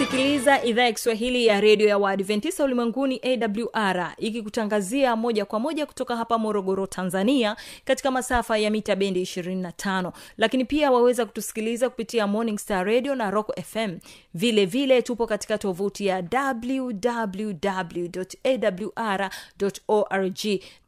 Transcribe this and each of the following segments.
unasikiliza idhaa ya kiswahili ya redio ya waadventista ulimwenguni awr ikikutangazia moja kwa moja kutoka hapa morogoro tanzania katika masafa ya mita bendi 25 lakini pia waweza kutusikiliza kupitia morning star radio na rock fm vile vile tupo katika tovuti ya wwwawr org.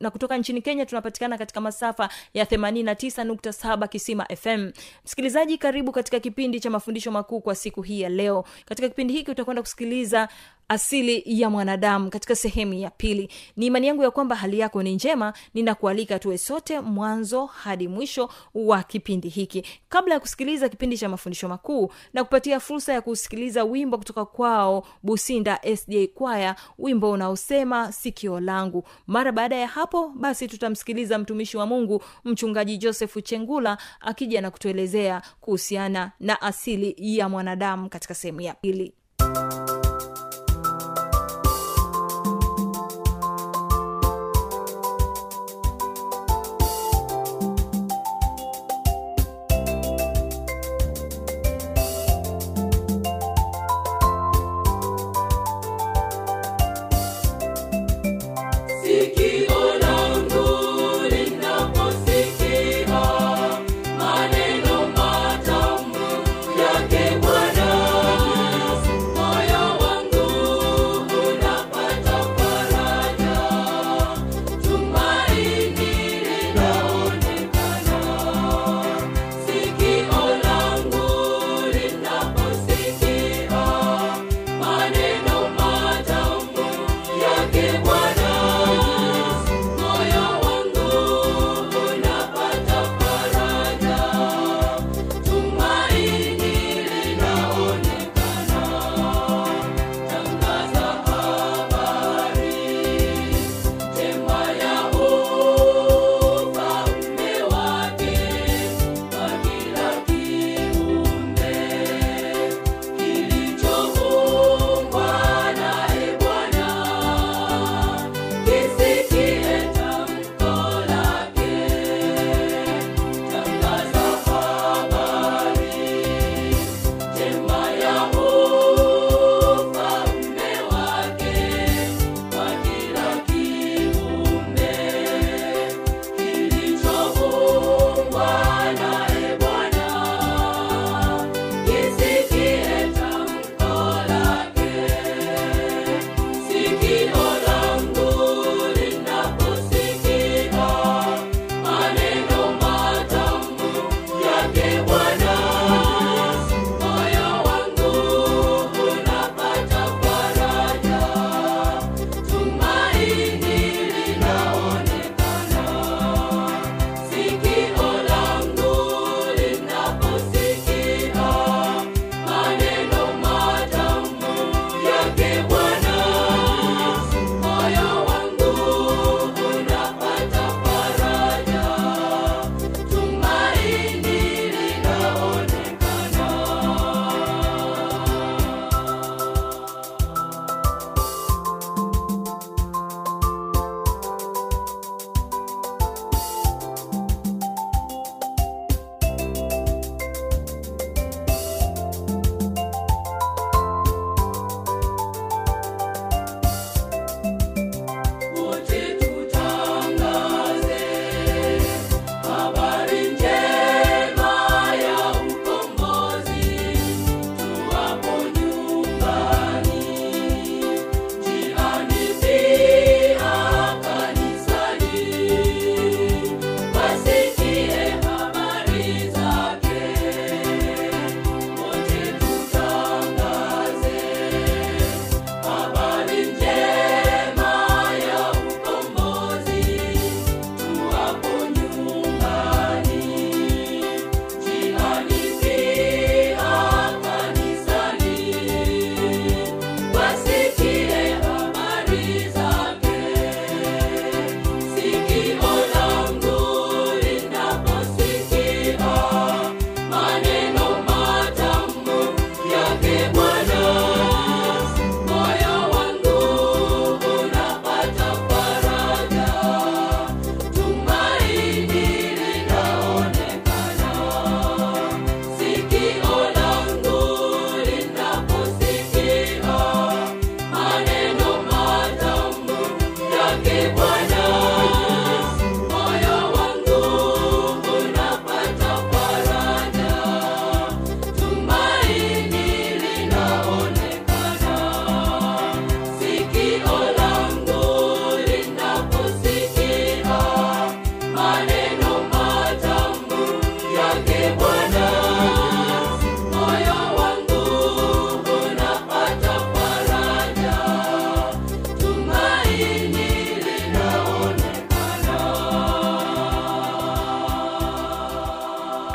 Na kutoka nchini kenya tunapatikana katika masafa ya 89.7 kisima fm msikilizaji karibu katika kipindi cha mafundisho makuu kwa siku hii ya leo. Katika hiki utakwenda kusikiliza asili ya mwanadamu katika sehemu ya pili. Ni imani yangu ya kwamba hali yako ni njema. Ninakualika tuwe sote mwanzo hadi mwisho wa kipindi hiki. Kabla ya kusikiliza kipindi cha mafundisho makuu na kupatia fursa ya kusikiliza wimbo kutoka kwao businda sj kwaya wimbo unaosema sikio langu. Mara baada ya hapo basi tutamsikiliza mtumishi wa mungu mchungaji josefu chengula akija na kutuelezea kuhusiana na asili ya mwanadamu katika sehemu ya pili. Sikio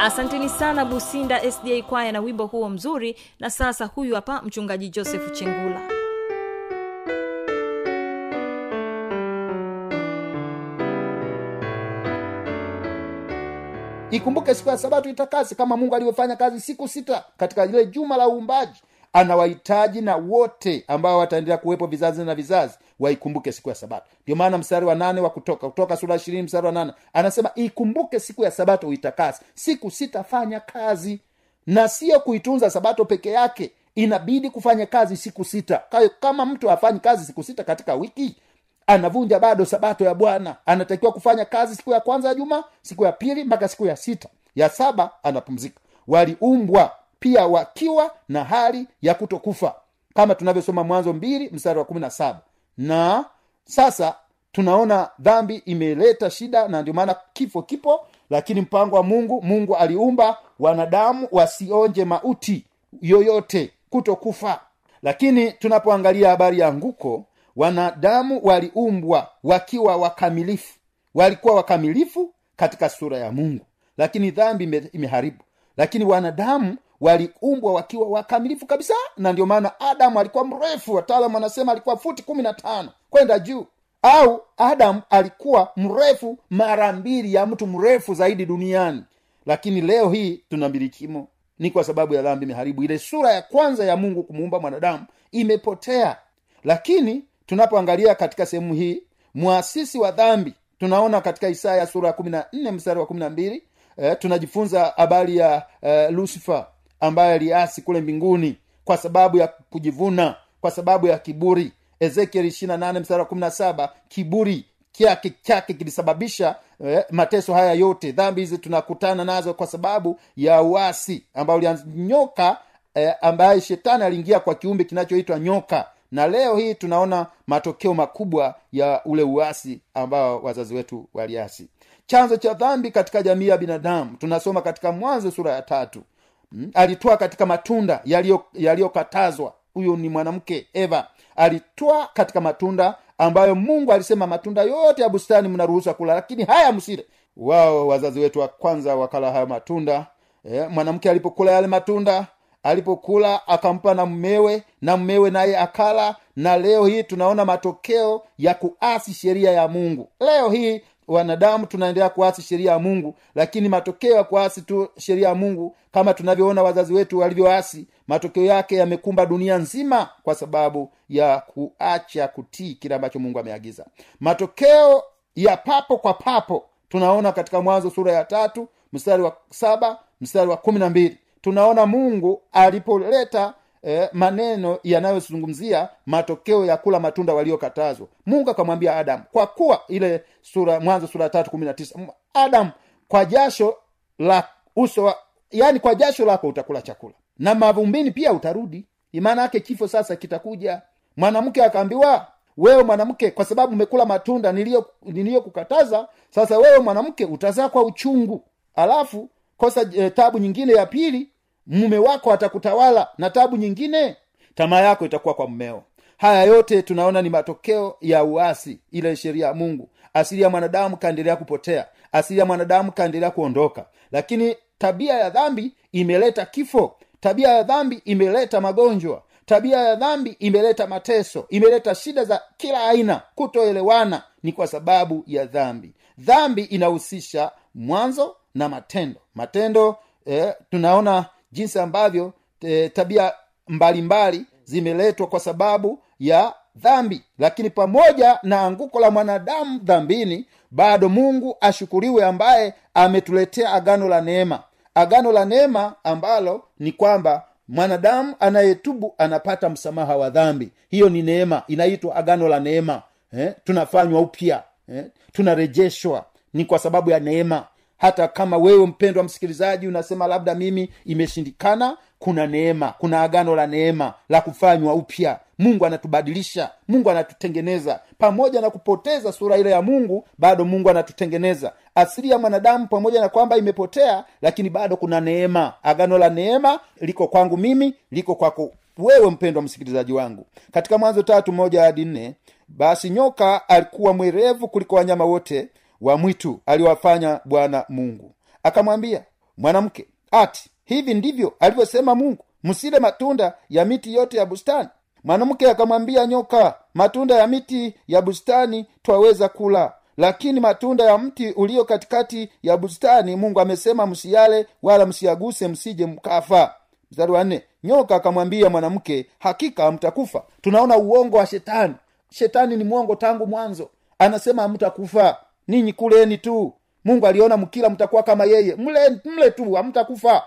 asanteni sana businda sda kwaya na wimbo huo mzuri. Na sasa huyu hapa mchungaji joseph chengula. Ikumbuke siku ya sabato itakasi kama mungu alivyofanya kazi siku sita katika ile juma la uumbaji. Anawahitaji na wote ambao wataendelea kuwepo vizazi na vizazi waikumbuke siku ya sabato. Ndio maana mstari wa nane wa kutoka kutoka sura ishirini mstari wa nane anasema ikumbuke siku ya sabato uitakasi siku sitafanya kazi na sio kuitunza sabato peke yake. Inabidi kufanya kazi siku sita. Kayo kama mtu hafanyi kazi siku sita katika wiki anavunja bado sabato ya bwana. Anatakiwa kufanya kazi siku ya kwanza ya juma siku ya pili mpaka siku ya sita. Ya saba anapumzika. Waliumbwa pia wakiwa na hali ya kutokufa. Kama tunavyosoma mwanzo mbili mstari wa kumi na saba na sasa tunaona dhambi imeleta shida na ndio maana kifo kipo lakini mpango wa mungu mungu aliumba wanadamu wasionje mauti yoyote kutokufa. Lakini tunapoangalia habari ya nguko wanadamu waliumbwa wakiwa wakamilifu walikuwa wakamilifu katika sura ya mungu. Lakini dhambi imeharibu. Lakini wanadamu waliumbwa wakiwa wakamilifu kabisa na ndio maana adamu alikuwa mrefu. Wataalam wanasema alikuwa futi kumi na tano kwenda juu. Au adamu alikuwa mrefu mara mbili ya mtu mrefu zaidi duniani. Lakini leo hii tuna milikimo ni kwa sababu ya dhambi imeharibu. Ile sura ya kwanza ya mungu kumuumba mwanadamu imepotea. Lakini tunapoangalia katika sehemu hii mwasisi wa dhambi tunaona katika isaya sura ya kumi na nne mstari wa kumi na mbili eh, tunajifunza habari ya eh, lusifer ambaye aliasi kule mbinguni kwa sababu ya kujivuna kwa sababu ya kiburi. Ezekiel ishirina nane mstari wa kumi na saba kiburi kyake chake kilisababisha eh, mateso haya yote. Dhambi hizi tunakutana nazo kwa sababu ya uasi ambao ulianyoka eh, ambaye shetani aliingia kwa kiumbe kinachoitwa nyoka. Na leo hii tunaona matokeo makubwa ya ule uasi ambao wazazi wetu waliasi. Chanzo cha dhambi katika jamii ya binadamu tunasoma katika mwanzo sura ya tatu mm, alitoa katika matunda yaliyo- yaliyokatazwa. Huyu ni mwanamke eva. Alitoa katika matunda ambayo mungu alisema matunda yote ya bustani mnaruhusa kula lakini haya msile. Wao wazazi wetu wa kwanza wakala hayo matunda. Eh, mwanamke alipokula yale matunda alipokula akampa na mmewe na mmewe naye akala. Na leo hii tunaona matokeo ya kuasi sheria ya mungu. Leo hii wanadamu tunaendelea kuasi sheria ya mungu lakini matokeo ya kuasi tu sheria ya mungu kama tunavyoona wazazi wetu walivyoasi matokeo yake yamekumba dunia nzima kwa sababu ya kuacha kutii kile ambacho mungu ameagiza. Matokeo ya papo kwa papo tunaona katika mwanzo sura ya tatu mstari wa saba mstari wa kumi na mbili. Tunaona mungu alipoleta eh, maneno yanayozungumzia matokeo ya kula matunda waliokatazwa. Mungu akamwambia adamu kwa kuwa ile sura mwanzo sura tatu kumi na tisa adamu kwa jasho la uso wa, yani kwa jasho lako utakula chakula na mavumbini pia utarudi. Maana yake kifo sasa kitakuja. Mwanamke akaambiwa wewe mwanamke kwa sababu umekula matunda niliyo niliyokukataza sasa wewe mwanamke utazaa kwa uchungu. Alafu kosa e, tabu nyingine ya pili mume wako atakutawala na tabu nyingine? Tamaa yako itakuwa kwa mmeo. Haya yote tunaona ni matokeo ya uasi ile sheria ya mungu. Asili ya mwanadamu kaendelea kupotea. Asili ya mwanadamu kaendelea kuondoka. Lakini tabia ya dhambi imeleta kifo. Tabia ya dhambi imeleta magonjwa. Tabia ya dhambi imeleta mateso. Imeleta shida za kila aina. Kutoelewana ni kwa sababu ya dhambi. Dhambi inahusisha mwanzo na matendo. Matendo eh, tunaona jinsi ambavyo eh, tabia mbalimbali zimeletwa kwa sababu ya dhambi. Lakini pamoja na anguko la mwanadamu dhambini bado mungu ashukuriwe ambaye ametuletea agano la neema. Agano la neema ambalo ni kwamba mwanadamu anayetubu anapata msamaha wa dhambi. Hiyo ni neema inaitwa agano la neema. Eh? tunafanywa upya. Eh? tunarejeshwa. Ni kwa sababu ya neema hata kama wewe mpendwa msikilizaji unasema labda mimi imeshindikana kuna neema kuna agano la neema la kufanywa upya. Mungu anatubadilisha mungu anatutengeneza. Pamoja na kupoteza sura ile ya mungu bado mungu anatutengeneza. Asili ya mwanadamu pamoja na kwamba imepotea lakini bado kuna neema. Agano la neema liko kwangu mimi liko kwako wewe mpendwa msikilizaji wangu. Katika mwanzo tatu moja hadi nne basi nyoka alikuwa mwerevu kuliko wanyama wote wa mwitu aliwafanya bwana mungu. Akamwambia mwanamke ati hivi ndivyo alivyosema mungu msile matunda ya miti yote ya bustani? Mwanamke akamwambia nyoka matunda ya miti ya bustani twaweza kula lakini matunda ya mti ulio katikati ya bustani mungu amesema msiyale wala msiyaguse msije mkafa. Mstari wa nne nyoka akamwambia mwanamke hakika mtakufa tunaona uongo wa shetani. Shetani ni mwongo tangu mwanzo. Anasema hamtakufa ninyi kuleni tu. Mungu aliona mkila mtakuwa kama yeye. Mle mle tu hamtakufa.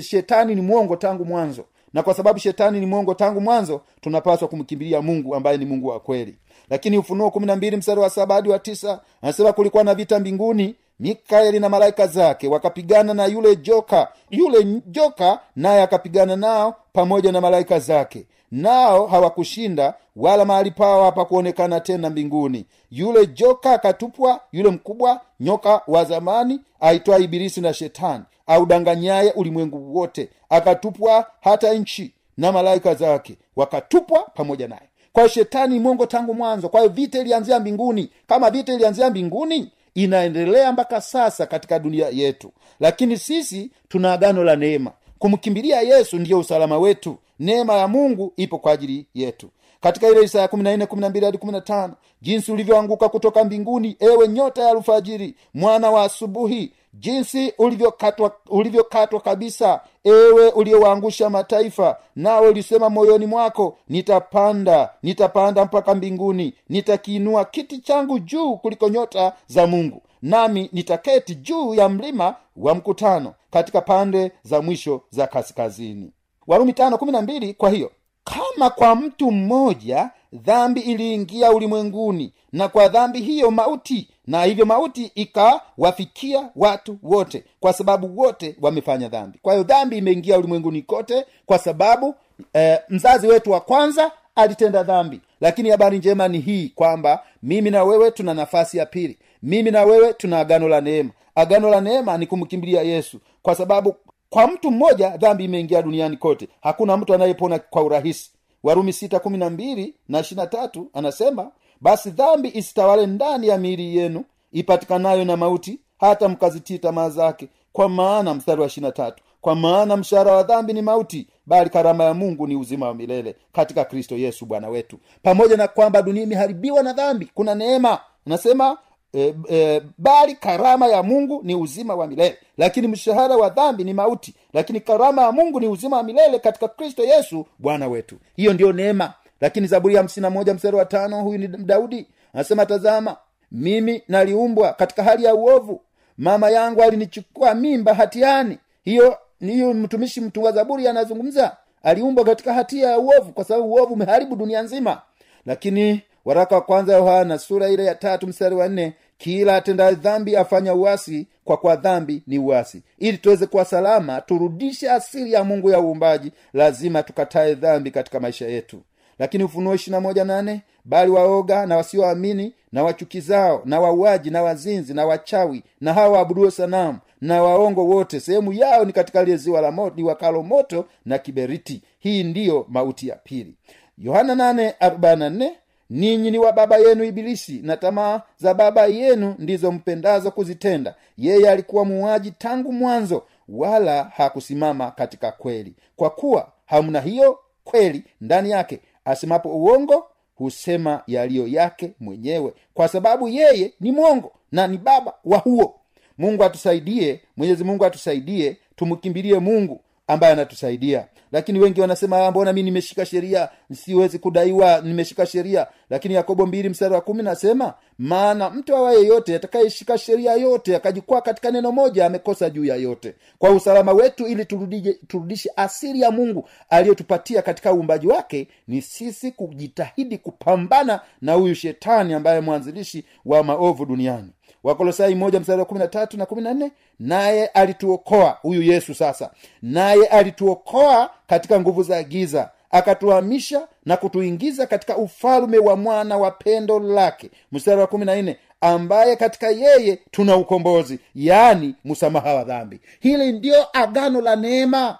Shetani ni mwongo tangu mwanzo. Na kwa sababu shetani ni mwongo tangu mwanzo tunapaswa kumkimbilia mungu ambaye ni mungu wa kweli. Lakini ufunuo kumi na mbili mstari wa saba hadi wa tisa anasema kulikuwa na vita mbinguni mikaeli na malaika zake wakapigana na yule joka. Yule joka naye akapigana nao pamoja na malaika zake nao hawakushinda wala mahali pao hapakuonekana tena mbinguni. Yule joka akatupwa yule mkubwa nyoka wa zamani aitwa ibilisi na shetani audanganyaye ulimwengu wote akatupwa hata nchi na malaika zake wakatupwa pamoja naye. Kwa shetani ni mwongo tangu mwanzo. Kwa hiyo vita ilianzia mbinguni. Kama vita ilianzia mbinguni inaendelea mpaka sasa katika dunia yetu. Lakini sisi tuna agano la neema. Kumkimbilia yesu ndiyo usalama wetu neema ya mungu ipo kwa ajili yetu. Katika ile isaya hadi jinsi ulivyoanguka kutoka mbinguni ewe nyota ya alfajiri mwana wa asubuhi jinsi ulivyokatwa ulivyokatwa kabisa ewe uliyowaangusha mataifa nawe ulisema moyoni mwako nitapanda nitapanda mpaka mbinguni nitakiinua kiti changu juu kuliko nyota za mungu nami nitaketi juu ya mlima wa mkutano katika pande za mwisho za kaskazini warumi tano kumi na mbili kwa hiyo kama kwa mtu mmoja dhambi iliingia ulimwenguni na kwa dhambi hiyo mauti na hivyo mauti ikawafikia watu wote kwa sababu wote wamefanya dhambi. Kwa hiyo dhambi imeingia ulimwenguni kote kwa sababu eh, mzazi wetu wa kwanza alitenda dhambi. Lakini habari njema ni hii kwamba mimi na wewe tuna nafasi ya pili. Mimi na wewe tuna agano la neema. Agano la neema ni kumkimbilia yesu kwa sababu kwa mtu mmoja dhambi imeingia duniani kote. Hakuna mtu anayepona kwa urahisi. Warumi sita kumi na mbili na ishirina tatu anasema basi dhambi isitawale ndani ya miili yenu ipatikanayo na mauti hata mkazitii tamaa zake. Kwa maana mstari wa ishirina tatu kwa maana mshahara wa dhambi ni mauti bali karama ya mungu ni uzima wa milele katika kristo yesu bwana wetu. Pamoja na kwamba dunia imeharibiwa na dhambi kuna neema. Nasema e, e, bali karama ya mungu ni uzima wa milele. Lakini mshahara wa dhambi ni mauti. Lakini karama ya mungu ni uzima wa milele katika kristo yesu bwana wetu. Hiyo ndiyo neema. Lakini zaburi ya hamsini na moja mstari wa tano huyu ni daudi. Anasema tazama mimi naliumbwa katika hali ya uovu. Mama yangu alinichukua mimba hatiani. Hiyo niyo mtumishi mtunga zaburi anazungumza. Aliumbwa katika hatia ya uovu kwa sababu uovu umeharibu dunia nzima. Lakini waraka wa kwanza yohana sura ile ya tatu mstari wa nne kila atendaye dhambi afanya uwasi kwa kwa dhambi ni uwasi ili tuweze kuwa salama turudishe asili ya mungu ya uumbaji lazima tukatae dhambi katika maisha yetu. Lakini ufunuo nane bali waoga na wasioamini na wachukizao na wauaji na wazinzi na wachawi na hawa waabuduo sanamu na waongo wote sehemu yao ni katika lile ziwa la moto liwakalo moto na kiberiti. Hii ndiyo mauti ya pili. Yohana 8:44 ninyi ni wa baba yenu ibilisi na tamaa za baba yenu ndizo mpendazo kuzitenda. Yeye alikuwa muuaji tangu mwanzo wala hakusimama katika kweli. Kwa kuwa hamna hiyo kweli ndani yake asemapo uongo husema yaliyo yake mwenyewe. Kwa sababu yeye ni mwongo na ni baba wa huo. Mungu atusaidie mwenyezi mungu atusaidie tumkimbilie mungu ambaye anatusaidia. Lakini wengi wanasema mbona mi nimeshika sheria? Siwezi kudaiwa nimeshika sheria. Lakini yakobo mbili mstari wa kumi nasema maana mtu awa yeyote atakayeshika sheria yote akajikwaa katika neno moja amekosa juu ya yote. Kwa usalama wetu ili turudishe asiri ya mungu aliyotupatia katika uumbaji wake ni sisi kujitahidi kupambana na huyu shetani ambaye mwanzilishi wa maovu duniani wakolosai moja mstari wa kumi na tatu na kumi na nne naye alituokoa huyu yesu sasa. Naye alituokoa katika nguvu za giza akatuhamisha na kutuingiza katika ufalume wa mwana wa pendo lake. Mstari wa kumi na nne ambaye katika yeye tuna ukombozi yaani msamaha wa dhambi. Hili ndio agano la neema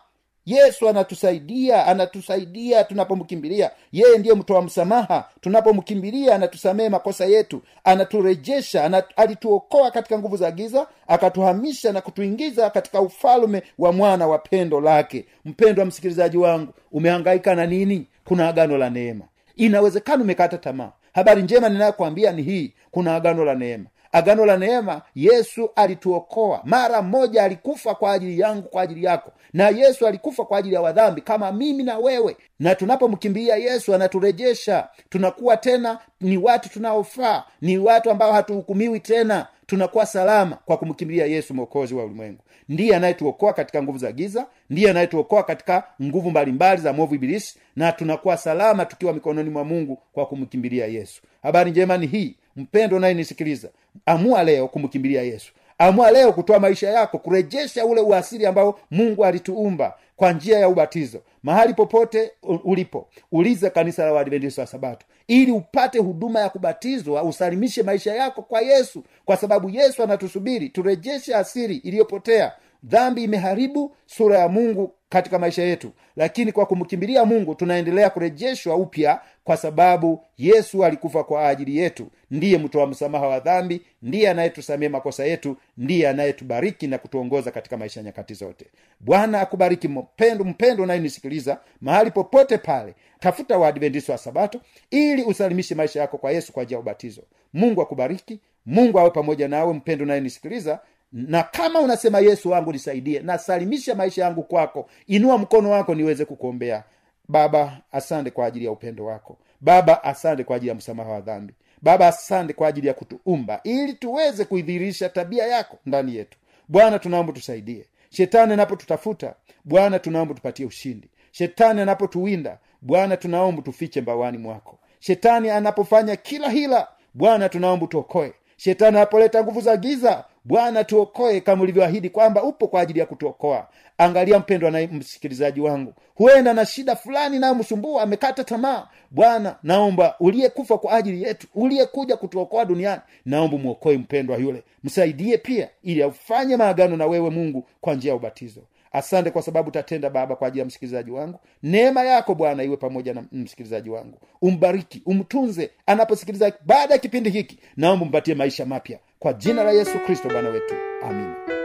yesu anatusaidia anatusaidia tunapomkimbilia. Yeye ndiye mtoa msamaha. Tunapomkimbilia anatusamehe makosa yetu. Anaturejesha ana, alituokoa katika nguvu za giza akatuhamisha na kutuingiza katika ufalume wa mwana wa pendo lake. Mpendo wa msikilizaji wangu umehangaika na nini? Kuna agano la neema. Inawezekana umekata tamaa. Habari njema ninayokwambia ni hii. Kuna agano la neema agano la neema yesu alituokoa. Mara mmoja alikufa kwa ajili yangu kwa ajili yako. Na yesu alikufa kwa ajili ya wadhambi kama mimi na wewe. Na tunapomkimbilia yesu anaturejesha. Tunakuwa tena ni watu tunaofaa ni watu ambao hatuhukumiwi tena tunakuwa salama kwa kumkimbilia yesu mwokozi wa ulimwengu. Ndiye anayetuokoa katika nguvu za giza ndiye anayetuokoa katika nguvu mbalimbali za movu ibilisi na tunakuwa salama tukiwa mikononi mwa mungu kwa kumkimbilia yesu. Habari njema ni hii. Mpendo nayenisikiliza amua leo kumkimbilia yesu. Amua leo kutoa maisha yako kurejesha ule uasili ambao mungu alituumba kwa njia ya ubatizo. Mahali popote ulipo uliza kanisa la uadventista wa sabato ili upate huduma ya kubatizwa usalimishe maisha yako kwa yesu kwa sababu yesu anatusubiri turejeshe asiri iliyopotea. Dhambi imeharibu sura ya mungu katika maisha yetu lakini kwa kumkimbilia mungu tunaendelea kurejeshwa upya kwa sababu yesu alikufa kwa ajili yetu ndiye mtoa msamaha wa dhambi ndiye anayetusamia makosa yetu ndiye anayetubariki na kutuongoza katika maisha ya nyakati zote. Bwana akubariki mpendo mpendo unayenisikiliza mahali popote pale. Tafuta waadventisi wa sabato ili usalimishe maisha yako kwa yesu kwa ajili ya ubatizo. Mungu akubariki mungu awe pamoja nawe mpendo unayenisikiliza. Na kama unasema yesu wangu nisaidie nasalimisha maisha yangu kwako. Inua mkono wako niweze kukuombea. Baba asante kwa ajili ya upendo wako. Baba asante kwa ajili ya msamaha wa dhambi baba asante kwa ajili ya kutuumba ili tuweze kuidhirisha tabia yako ndani yetu. Bwana tunaomba tusaidie. Shetani anapotutafuta bwana tunaomba tupatie ushindi. Shetani anapotuwinda bwana tunaomba tufiche mbawani mwako. Shetani anapofanya kila hila bwana tunaomba tuokoe shetani anapoleta nguvu za giza bwana tuokoe kama ulivyoahidi kwamba upo kwa ajili ya kutuokoa. Angalia mpendwa na msikilizaji wangu huenda na shida fulani nayomsumbua amekata tamaa. Bwana naomba uliyekufa kwa ajili yetu uliyekuja kutuokoa duniani naomba mwokoe mpendwa yule. Msaidie pia ili aufanye maagano na wewe mungu kwa njia ya ubatizo asante kwa sababu utatenda baba kwa ajili ya msikilizaji wangu. Neema yako bwana iwe pamoja na msikilizaji wangu. Umbariki umtunze. Anaposikiliza baada ya kipindi hiki naomba umpatie maisha mapya. Kwa jina la yesu kristo bwana wetu. Amina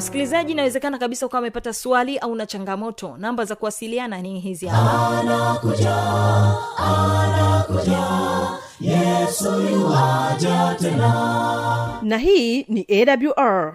msikilizaji inawezekana kabisa ukawa amepata swali au na changamoto. Namba za kuwasiliana ni hizi hapa. Anakuja anakuja. Yesu yuaja tena. Na hii ni awr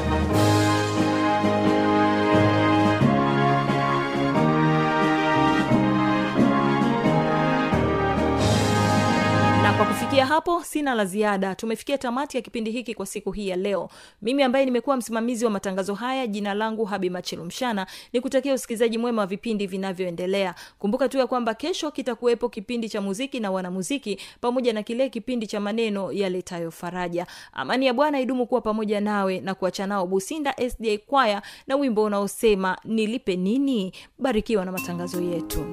kufikia hapo sina la ziada. Tumefikia tamati ya kipindi hiki kwa siku hii ya leo. Mimi ambaye nimekuwa msimamizi wa matangazo haya jina langu habi machilumshana ni kutakia usikilizaji mwema wa vipindi vinavyoendelea. Kumbuka tu ya kwamba kesho kitakuwepo kipindi cha muziki na wanamuziki pamoja na kile kipindi cha maneno yaletayo faraja. Amani ya bwana idumu kuwa pamoja nawe na kuachanao businda sda kwaya na wimbo unaosema nilipe nini? Barikiwa na matangazo yetu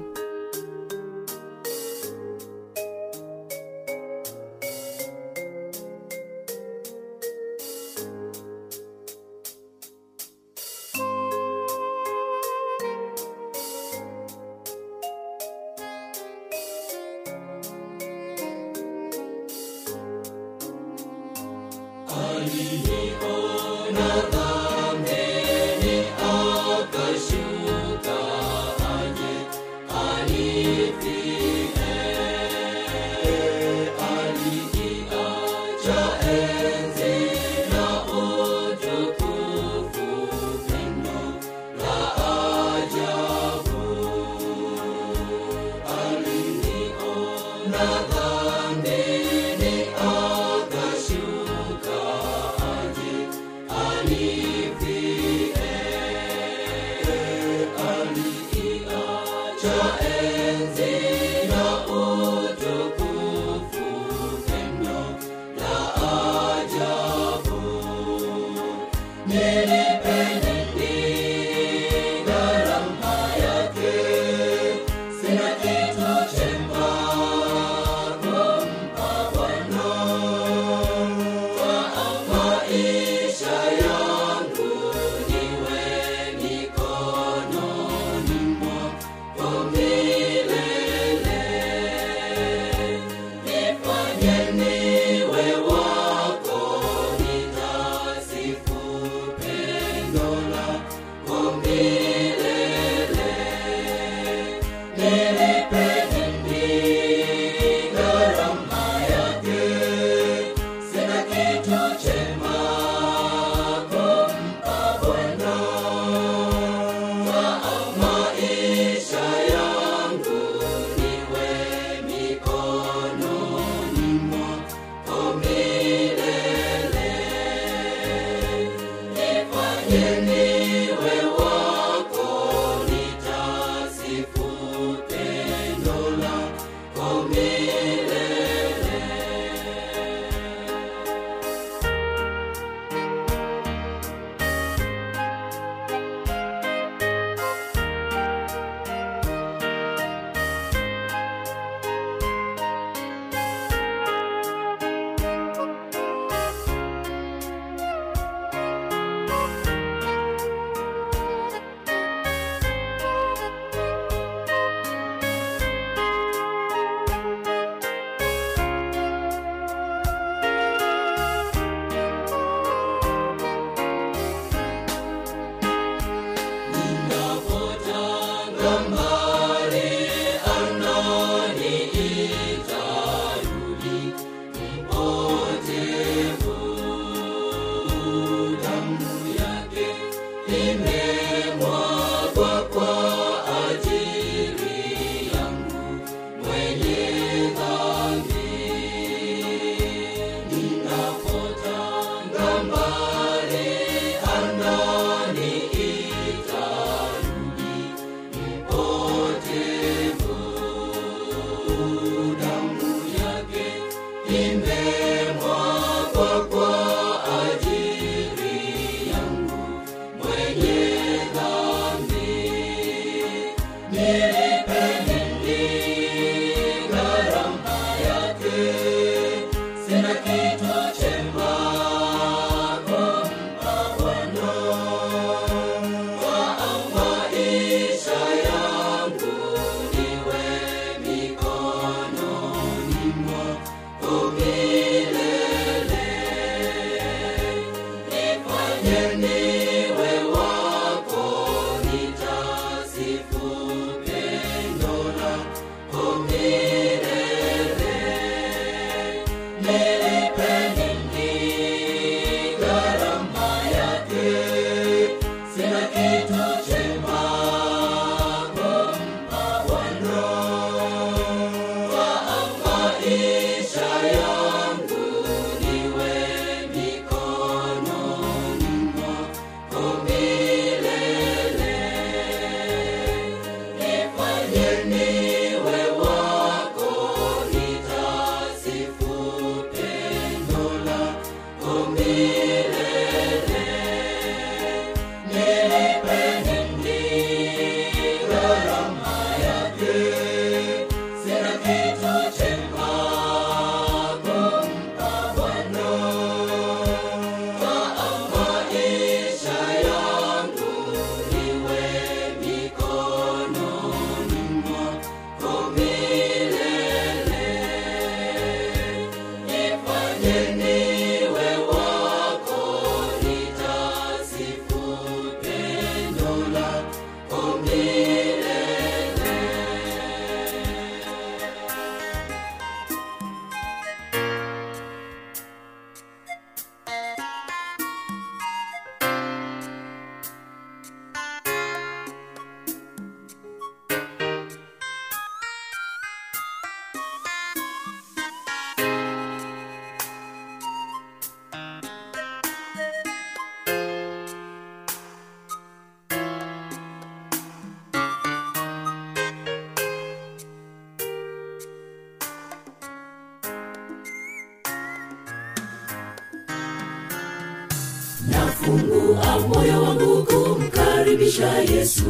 kumkaribisha yesu.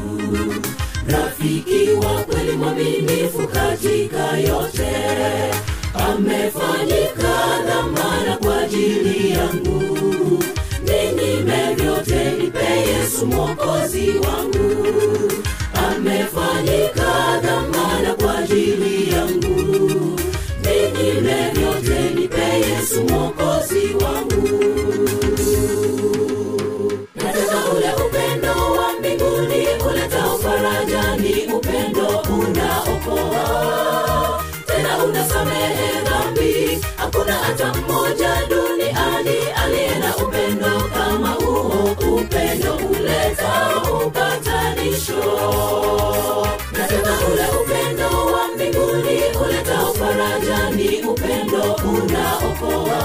Rafiki wa kweli mwaminifu katika yote. Amefanyika dhamana kwa ajili yangu. Nini vyote nipe yesu mwokozi wangu. Amefanyika upendo kama huo upendo uleta upatanisho. Nasema ule upendo wa mbinguni uleta faraja ni upendo unaokoa.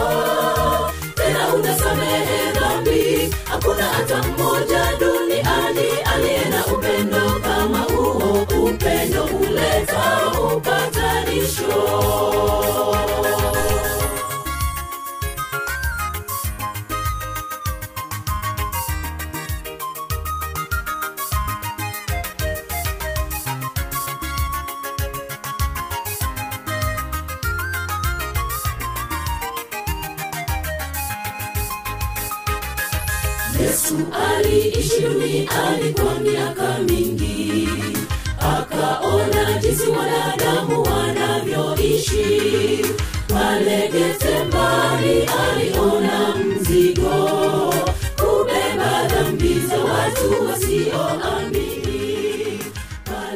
Tena unasamehe dhambi hakuna hata mmoja duniani aliye na upendo kama huo upendo uleta upatanisho